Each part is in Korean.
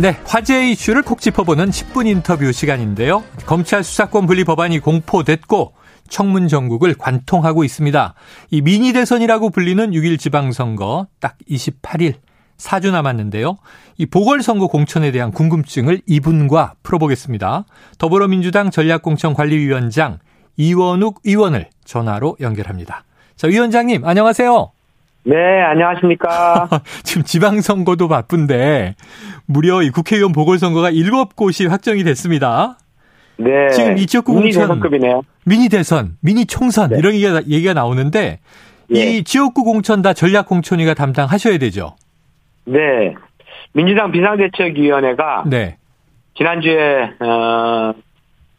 네, 화제 이슈를 콕 짚어보는 10분 인터뷰 시간인데요. 검찰 수사권 분리 법안이 공포됐고 청문 전국을 관통하고 있습니다. 이 미니 대선이라고 불리는 6일 지방선거 딱 28일 4주 남았는데요. 이 보궐선거 공천에 대한 궁금증을 이분과 풀어보겠습니다. 더불어민주당 전략공천관리위원장 이원욱 의원을 전화로 연결합니다. 자, 위원장님, 안녕하세요. 네, 안녕하십니까. 지금 지방선거도 바쁜데, 무려 이 국회의원 보궐선거가 7곳이 확정이 됐습니다. 네. 지금 이 지역구 미니 공천. 대선급이네요. 미니 대선, 미니 총선, 네. 이런 얘기가, 얘기가 나오는데, 예. 이 지역구 공천 다 전략 공천위가 담당하셔야 되죠. 네. 민주당 비상대책위원회가 네. 지난주에, 어,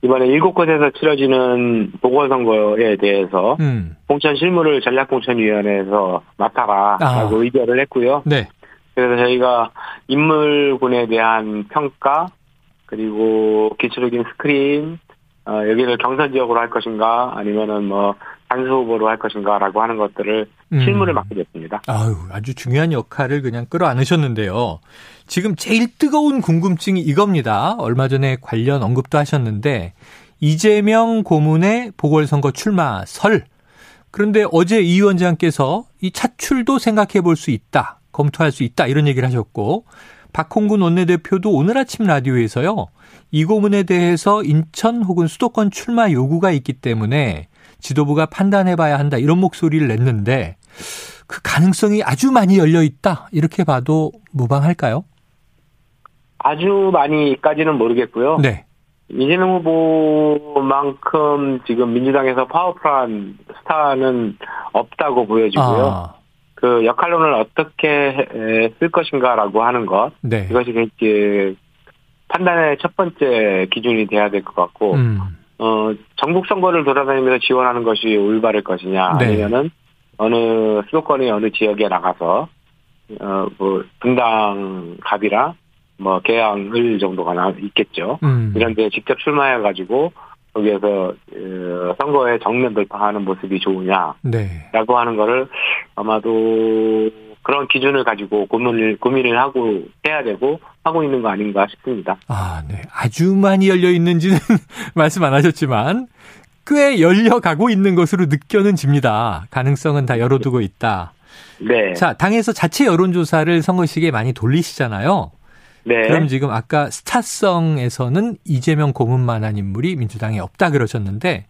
이번에 일곱 곳에서 치러지는 보궐선거에 대해서 음. 공천 실무를 전략공천위원회에서 맡아라라고 아. 의결을 했고요. 네. 그래서 저희가 인물군에 대한 평가 그리고 기초적인 스크린 어, 여기를 경선 지역으로 할 것인가 아니면은 뭐 단수 후보로 할 것인가라고 하는 것들을 음. 실무를 맡게 됐습니다. 아유, 아주 중요한 역할을 그냥 끌어안으셨는데요. 지금 제일 뜨거운 궁금증이 이겁니다. 얼마 전에 관련 언급도 하셨는데, 이재명 고문의 보궐선거 출마 설. 그런데 어제 이 위원장께서 이 차출도 생각해 볼 수 있다. 검토할 수 있다. 이런 얘기를 하셨고, 박홍근 원내대표도 오늘 아침 라디오에서요. 이 고문에 대해서 인천 혹은 수도권 출마 요구가 있기 때문에 지도부가 판단해 봐야 한다. 이런 목소리를 냈는데 그 가능성이 아주 많이 열려 있다. 이렇게 봐도 무방할까요? 아주 많이까지는 모르겠고요. 네. 이재명 후보만큼 지금 민주당에서 파워풀한 스타는 없다고 보여지고요. 아, 그 역할론을 어떻게 에, 쓸 것인가라고 하는 것 네. 이것이 이제 판단의 첫 번째 기준이 돼야 될 것 같고 음. 어 전국 선거를 돌아다니면서 지원하는 것이 올바를 것이냐 네. 아니면은 어느 수도권의 어느 지역에 나가서 어뭐 분당 갑이라 뭐 개항을 정도가 나 있겠죠. 음. 이런데 직접 출마해 가지고 거기에서 어, 선거에 정면 돌파하는 모습이 좋으냐라고 네. 하는 거를 아마도 그런 기준을 가지고 고민을 고민을 하고 해야 되고 하고 있는 거 아닌가 싶습니다. 아, 네. 아주 많이 열려 있는지는 말씀 안 하셨지만 꽤 열려가고 있는 것으로 느껴는 집니다. 가능성은 다 열어두고 있다. 네, 자, 당에서 자체 여론조사를 선거 시기에 많이 돌리시잖아요. 네, 그럼 지금 아까 스타성에서는 이재명 고문만한 인물이 민주당에 없다 그러셨는데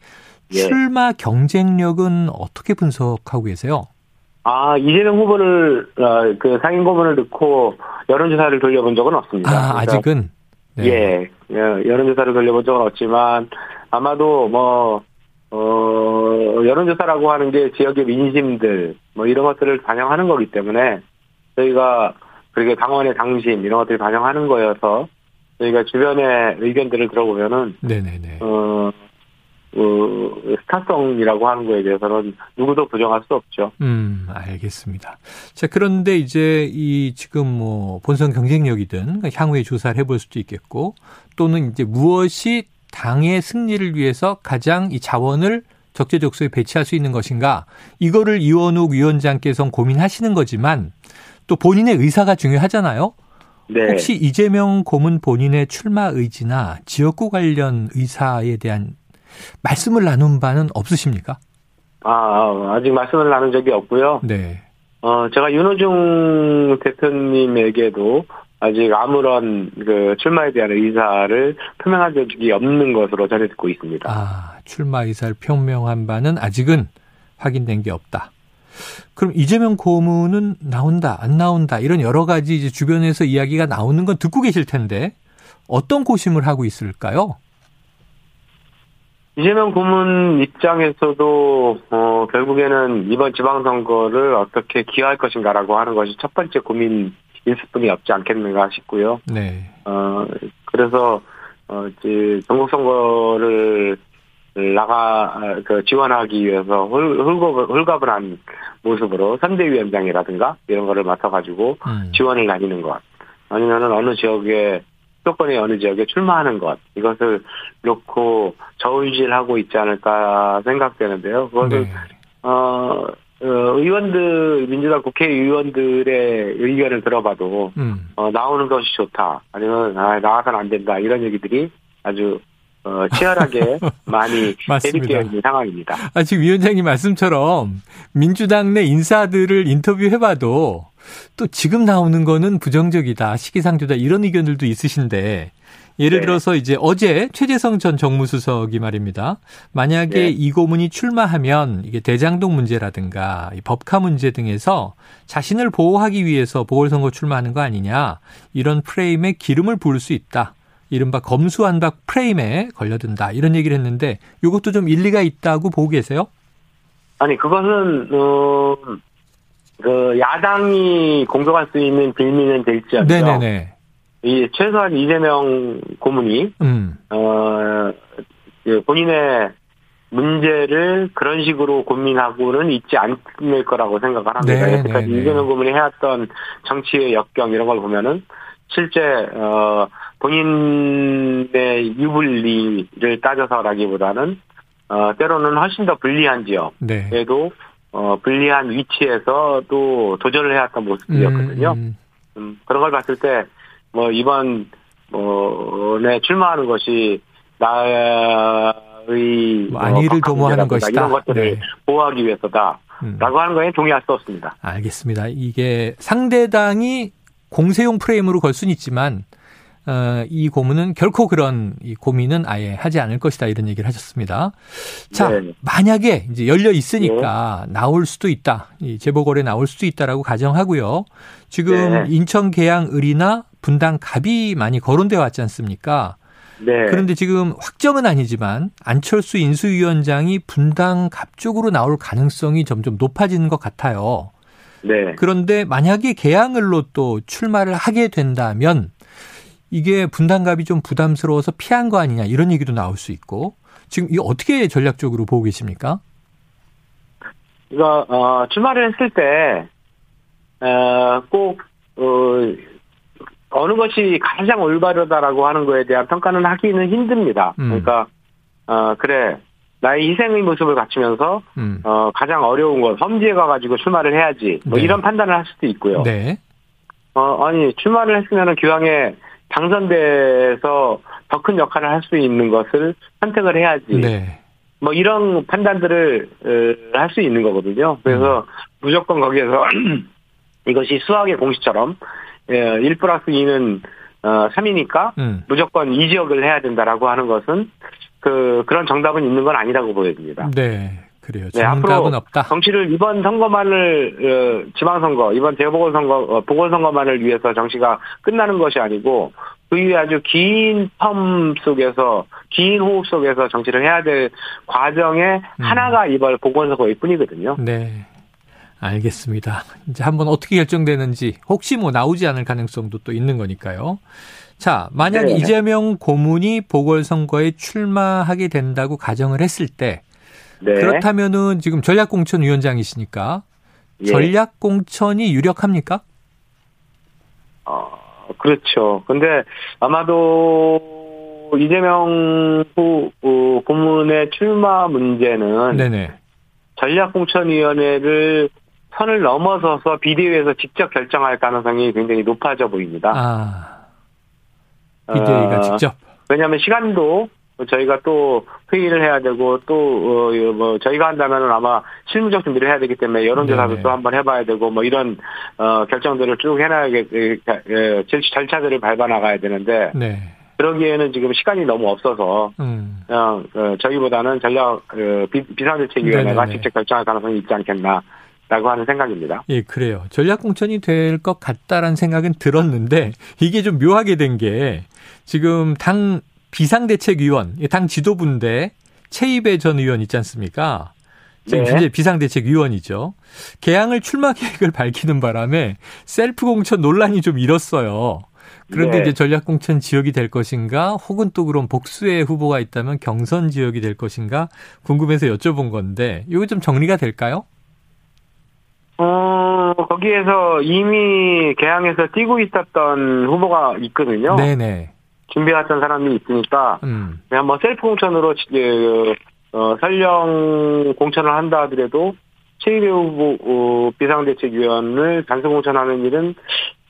예. 출마 경쟁력은 어떻게 분석하고 계세요? 아 이재명 후보를 어, 그 상임 고문을 넣고 여론조사를 돌려본 적은 없습니다. 아, 그래서 아직은 네. 예, 예, 여론조사를 돌려본 적은 없지만 아마도 뭐 어, 여론조사라고 하는 게 지역의 민심들 뭐 이런 것들을 반영하는 거기 때문에 저희가 그렇게 당원의 당심 이런 것들을 반영하는 거여서 저희가 주변의 의견들을 들어보면은 네네네. 어, 어, 스타성이라고 하는 거에 대해서는 누구도 부정할 수 없죠. 음, 알겠습니다. 자, 그런데 이제 이 지금 뭐 본선 경쟁력이든 향후에 조사를 해볼 수도 있겠고 또는 이제 무엇이 당의 승리를 위해서 가장 이 자원을 적재적소에 배치할 수 있는 것인가 이거를 이원욱 위원장께서 고민하시는 거지만 또 본인의 의사가 중요하잖아요. 네. 혹시 이재명 고문 본인의 출마 의지나 지역구 관련 의사에 대한 말씀을 나눈 바는 없으십니까? 아, 아직 말씀을 나눈 적이 없고요. 네. 어, 제가 윤호중 대표님에게도 아직 아무런 그 출마에 대한 의사를 표명한 적이 없는 것으로 전해 듣고 있습니다. 아, 출마 의사를 표명한 바는 아직은 확인된 게 없다. 그럼 이재명 고문은 나온다, 안 나온다, 이런 여러 가지 이제 주변에서 이야기가 나오는 건 듣고 계실 텐데, 어떤 고심을 하고 있을까요? 이재명 고문 입장에서도 어, 결국에는 이번 지방선거를 어떻게 기여할 것인가라고 하는 것이 첫 번째 고민 일 수뿐이 없지 않겠는가 싶고요. 네. 어, 그래서 어, 이제 전국 선거를 나가 그 지원하기 위해서 홀갑, 홀가분한 모습으로 선대위원장이라든가 이런 거를 맡아가지고 음. 지원을 다니는 것 아니면은 어느 지역에 수도권의 어느 지역에 출마하는 것 이것을 놓고 저울질하고 있지 않을까 생각되는데요. 그것을 네. 어, 어, 의원들 민주당 국회의원들의 의견을 들어봐도 음. 어, 나오는 것이 좋다 아니면 아, 나와서는 안 된다 이런 얘기들이 아주 어, 치열하게 많이 대립되어 있는 상황입니다. 아, 지금 위원장님 말씀처럼 민주당 내 인사들을 인터뷰해봐도 또 지금 나오는 거는 부정적이다, 시기상조다 이런 의견들도 있으신데 예를 네. 들어서 이제 어제 최재성 전 정무수석이 말입니다. 만약에 네. 이 고문이 출마하면 이게 대장동 문제라든가 법카 문제 등에서 자신을 보호하기 위해서 보궐선거 출마하는 거 아니냐 이런 프레임에 기름을 부을 수 있다. 이른바 검수한박 프레임에 걸려든다 이런 얘기를 했는데 이것도 좀 일리가 있다고 보고 계세요? 아니 그것은 어, 그 야당이 공격할 수 있는 빌미는 될지언정 네네네. 이 최소한 이재명 고문이 음. 어그 본인의 문제를 그런 식으로 고민하고는 있지 않을 거라고 생각을 합니다. 네, 여태까지 네, 네. 이재명 고문이 해왔던 정치의 역경 이런 걸 보면은 실제 어 본인의 유불리를 따져서라기보다는 어 때로는 훨씬 더 불리한 지역에도 네. 어 불리한 위치에서 또 도전을 해왔던 모습이었거든요. 음. 음, 그런 걸 봤을 때 뭐 이번 뭐에 출마하는 것이 나의 뭐 안위를 도모하는 것이다. 이런 것들을 네. 보호하기 위해서다라고 음. 하는 거에 동의할 수 없습니다. 알겠습니다. 이게 상대당이 공세용 프레임으로 걸 수는 있지만 어, 이 고문은 결코 그런 이 고민은 아예 하지 않을 것이다 이런 얘기를 하셨습니다. 자, 네. 만약에 이제 열려 있으니까 네. 나올 수도 있다. 이 재보궐에 나올 수도 있다라고 가정하고요. 지금 네. 인천 계양 을이나 분당 갑이 많이 거론돼 왔지 않습니까? 네. 그런데 지금 확정은 아니지만 안철수 인수위원장이 분당 갑 쪽으로 나올 가능성이 점점 높아지는 것 같아요. 네. 그런데 만약에 계양을로 또 출마를 하게 된다면 이게 분담갑이 좀 부담스러워서 피한 거 아니냐 이런 얘기도 나올 수 있고 지금 이거 어떻게 전략적으로 보고 계십니까? 이거 어, 출마를 했을 때꼭 어, 어, 어느 것이 가장 올바르다라고 하는 거에 대한 평가는 하기는 힘듭니다. 음. 그러니까 어, 그래 나의 희생의 모습을 갖추면서 음. 어, 가장 어려운 건 험지에 가가지고 출마를 해야지 뭐 네. 이런 판단을 할 수도 있고요. 네. 어, 아니 출마를 했으면은 교황에 당선돼서 더 큰 역할을 할 수 있는 것을 선택을 해야지. 네. 뭐 이런 판단들을 어, 할수 있는 거거든요. 그래서 음. 무조건 거기에서 이것이 수학의 공식처럼 1 예, 플러스 2는 3이니까 어, 음. 무조건 이 지역을 해야 된다라고 하는 것은 그 그런 정답은 있는 건 아니라고 보여집니다. 네. 그래요. 네, 앞으로 없다. 정치를 이번 선거만을 어, 지방선거, 이번 재보궐선거, 어, 보궐선거만을 위해서 정치가 끝나는 것이 아니고 그 이후에 아주 긴텀 속에서 긴 호흡 속에서 정치를 해야 될 과정의 음. 하나가 이번 보궐선거일 뿐이거든요. 네. 알겠습니다. 이제 한번 어떻게 결정되는지 혹시 뭐 나오지 않을 가능성도 또 있는 거니까요. 자, 만약 네. 이재명 고문이 보궐선거에 출마하게 된다고 가정을 했을 때 네. 그렇다면은 지금 전략공천 위원장이시니까 예. 전략공천이 유력합니까? 어, 그렇죠. 근데 아마도 이재명 후 어, 고문의 출마 문제는 네네. 전략공천위원회를 선을 넘어서서 비대위에서 직접 결정할 가능성이 굉장히 높아져 보입니다. 아, 비대위가 어, 직접. 왜냐하면 시간도 저희가 또 회의를 해야 되고 또뭐 어, 저희가 한다면은 아마 실무적 준비를 해야 되기 때문에 여론조사도 네. 또 한번 해봐야 되고 뭐 이런 어 결정들을 쭉 해놔야 절차들을 밟아 나가야 되는데 네. 그러기에는 지금 시간이 너무 없어서 음. 그냥 어, 저희보다는 전략 그 비상대책위원회가 직접 결정할 가능성이 있지 않겠나. 라고 하는 생각입니다. 예, 그래요. 전략공천이 될 것 같다라는 생각은 들었는데 이게 좀 묘하게 된 게 지금 당 비상대책위원, 당 지도부인데 최이배 전 의원 있지 않습니까? 지금 네. 현재 비상대책위원이죠. 계양을 출마 계획을 밝히는 바람에 셀프 공천 논란이 좀 일었어요. 그런데 네. 이제 전략공천 지역이 될 것인가, 혹은 또 그럼 복수의 후보가 있다면 경선 지역이 될 것인가 궁금해서 여쭤본 건데, 이거 좀 정리가 될까요? 어, 거기에서 이미 계양에서 뛰고 있었던 후보가 있거든요. 네네. 준비해왔던 사람이 있으니까, 음. 그냥 뭐 셀프 공천으로, 지- 어, 설령 공천을 한다 하더라도, 최일배 후보, 어, 비상대책위원을 단순 공천하는 일은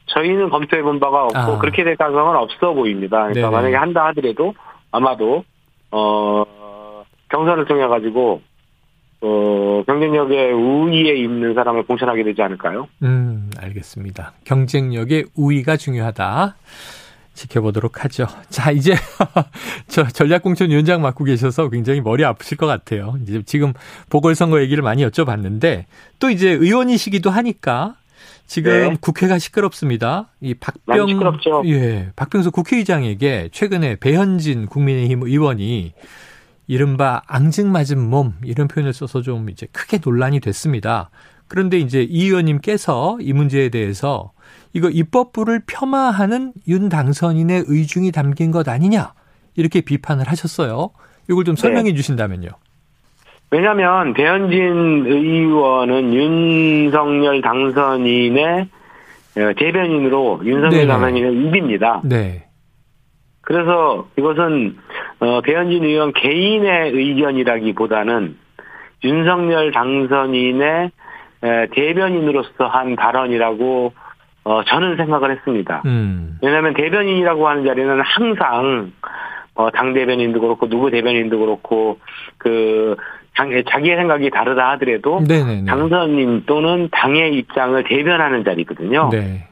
저희는 검토해 본 바가 없고, 아. 그렇게 될 가능성은 없어 보입니다. 그러니까 네네. 만약에 한다 하더라도, 아마도, 어, 경선을 통해가지고, 어, 경쟁력의 우위에 있는 사람을 공천하게 되지 않을까요? 음, 알겠습니다. 경쟁력의 우위가 중요하다. 지켜보도록 하죠. 자, 이제 저 전략공천위원장 맡고 계셔서 굉장히 머리 아프실 것 같아요. 이제 지금 보궐선거 얘기를 많이 여쭤봤는데 또 이제 의원이시기도 하니까 지금 네. 국회가 시끄럽습니다. 이 박병 시끄럽죠. 예, 박병석 국회의장에게 최근에 배현진 국민의힘 의원이 이른바 앙증맞은 몸 이런 표현을 써서 좀 이제 크게 논란이 됐습니다. 그런데 이제 이 의원님께서 이 문제에 대해서 이거 입법부를 폄하하는 윤 당선인의 의중이 담긴 것 아니냐 이렇게 비판을 하셨어요. 이걸 좀 설명해 주신다면요. 왜냐하면 배현진 의원은 윤석열 당선인의 어, 대변인으로 윤석열 네네. 당선인의 입입니다. 네. 그래서 이것은 어, 배현진 의원 개인의 의견이라기보다는 윤석열 당선인의 에, 대변인으로서 한 발언이라고 어, 저는 생각을 했습니다. 음. 왜냐하면 대변인이라고 하는 자리는 항상 어, 당 대변인도 그렇고 누구 대변인도 그렇고 그 당- 자기의 생각이 다르다 하더라도 네네네. 당선인 또는 당의 입장을 대변하는 자리거든요. 네.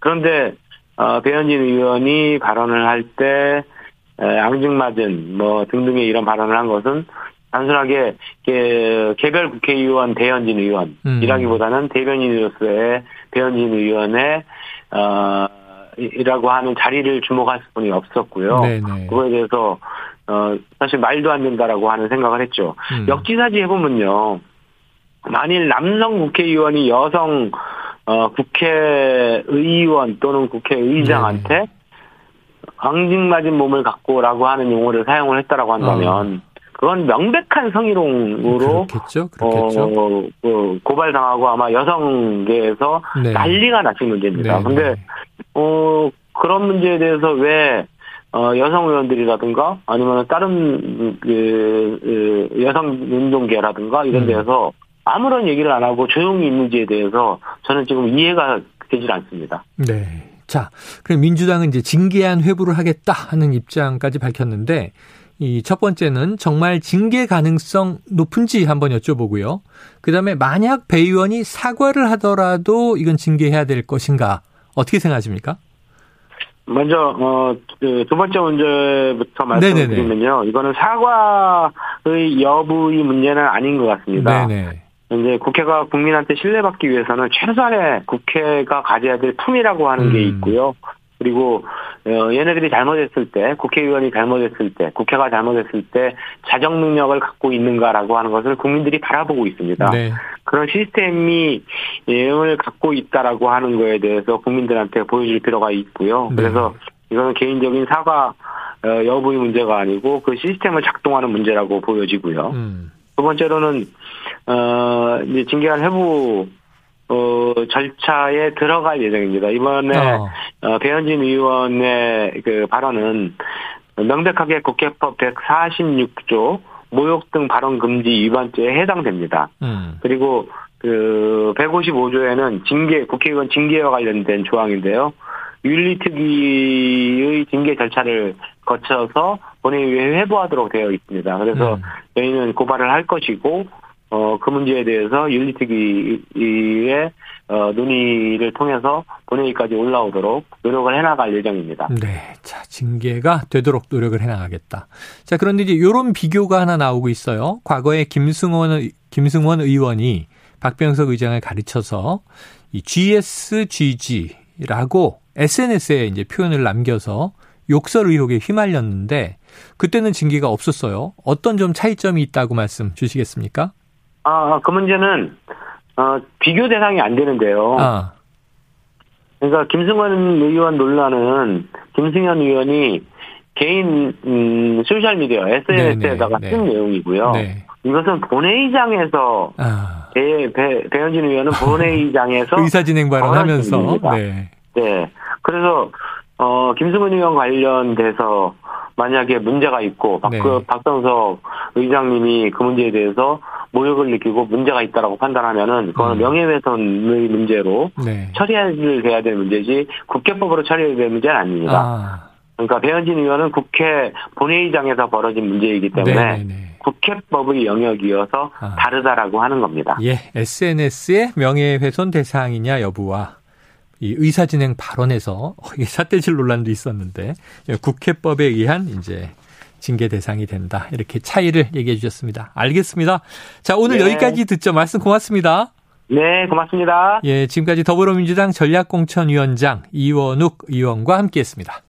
그런데 어, 배현진 의원이 발언을 할때 앙증맞은 뭐 등등의 이런 발언을 한 것은 단순하게 개, 개별 국회의원 배현진 의원이라기보다는 대변인으로서의 배현진 의원의 어, 이- 이라고 하는 자리를 주목할 수뿐이 없었고요. 네네. 그거에 대해서 어, 사실 말도 안 된다라고 하는 생각을 했죠. 음. 역지사지 해보면요. 만일 남성 국회의원이 여성 어, 국회의원 또는 국회의장한테 앙증맞은 몸을 갖고라고 하는 용어를 사용을 했다라고 한다면 그건 명백한 성희롱으로 그렇겠죠. 그렇겠죠. 어, 그 고발당하고 아마 여성계에서 네. 난리가 났을 문제입니다. 네, 근데 네. 어 그런 문제에 대해서 왜 어, 여성 의원들이라든가 아니면 다른 그, 그 여성 운동계라든가 이런 음. 데에서 아무런 얘기를 안 하고 조용히 있는지에 대해서 저는 지금 이해가 되질 않습니다. 네. 자, 그럼 민주당은 이제 징계안 회부를 하겠다 하는 입장까지 밝혔는데 이 첫 번째는 정말 징계 가능성 높은지 한번 여쭤보고요. 그다음에 만약 배 의원이 사과를 하더라도 이건 징계해야 될 것인가? 어떻게 생각하십니까? 먼저 어두 번째 문제부터. 말씀드리면요, 이거는 사과의 여부의 문제는 아닌 것 같습니다. 네네. 이제 국회가 국민한테 신뢰받기 위해서는 최소한의 국회가 가져야 될 품이라고 하는 게 음. 있고요. 그리고 어, 얘네들이 잘못했을 때, 국회의원이 잘못했을 때, 국회가 잘못했을 때 자정 능력을 갖고 있는가라고 하는 것을 국민들이 바라보고 있습니다. 네. 그런 시스템이 예을 갖고 있다라고 하는 거에 대해서 국민들한테 보여줄 필요가 있고요. 네. 그래서 이거는 개인적인 사과 어, 여부의 문제가 아니고 그 시스템을 작동하는 문제라고 보여지고요. 음. 두 번째로는 어 이제 징계안 회부 어 절차에 들어갈 예정입니다. 이번에 어. 어, 배현진 의원의 그 발언은 명백하게 국회법 146조 모욕 등 발언 금지 위반죄에 해당됩니다. 음. 그리고 그 155조에는 징계 국회의원 징계와 관련된 조항인데요. 윤리특위의 징계 절차를 거쳐서 본회의에 회부하도록 되어 있습니다. 그래서 음. 저희는 고발을 할 것이고 어, 그 문제에 대해서 윤리특위의 어, 논의를 통해서 본회의까지 올라오도록 노력을 해나갈 예정입니다. 네. 자, 징계가 되도록 노력을 해나가겠다. 자, 그런데 이제 요런 비교가 하나 나오고 있어요. 과거에 김승원, 의- 김승원 의원이 박병석 의장을 가르쳐서 이 GSGG라고 SNS에 이제 표현을 남겨서 욕설 의혹에 휘말렸는데 그때는 징계가 없었어요. 어떤 좀 차이점이 있다고 말씀 주시겠습니까? 아, 그 문제는 어, 비교 대상이 안 되는데요. 아, 그러니까 김승원 의원 논란은 김승현 의원이 개인 음, 소셜 미디어 SNS에다가 네, 네, 쓴 네. 내용이고요. 네. 이것은 본회의장에서 아. 배, 배, 배현진 의원은 본회의장에서 의사 진행 발언하면서 벌어진 일입니다. 네. 네. 그래서 어 김승훈 의원 관련돼서 만약에 문제가 있고 박, 네. 그 박성석 의장님이 그 문제에 대해서 모욕을 느끼고 문제가 있다라고 판단하면은 그거는 음. 명예훼손의 문제로 네. 처리를 돼야 될 문제지 국회법으로 처리해야 될 문제는 아닙니다. 아. 그러니까 배현진 의원은 국회 본회의장에서 벌어진 문제이기 때문에 네, 네, 네. 국회법의 영역이어서 아. 다르다라고 하는 겁니다. 예, SNS의 명예훼손 대상이냐 여부와 이 의사진행 발언에서 어, 이게 삿대질 논란도 있었는데 예, 국회법에 의한 이제 징계 대상이 된다 이렇게 차이를 얘기해 주셨습니다. 알겠습니다. 자 오늘 네. 여기까지 듣죠. 말씀 고맙습니다. 네, 고맙습니다. 예, 지금까지 더불어민주당 전략공천위원장 이원욱 의원과 함께 했습니다.